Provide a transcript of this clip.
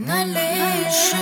那里是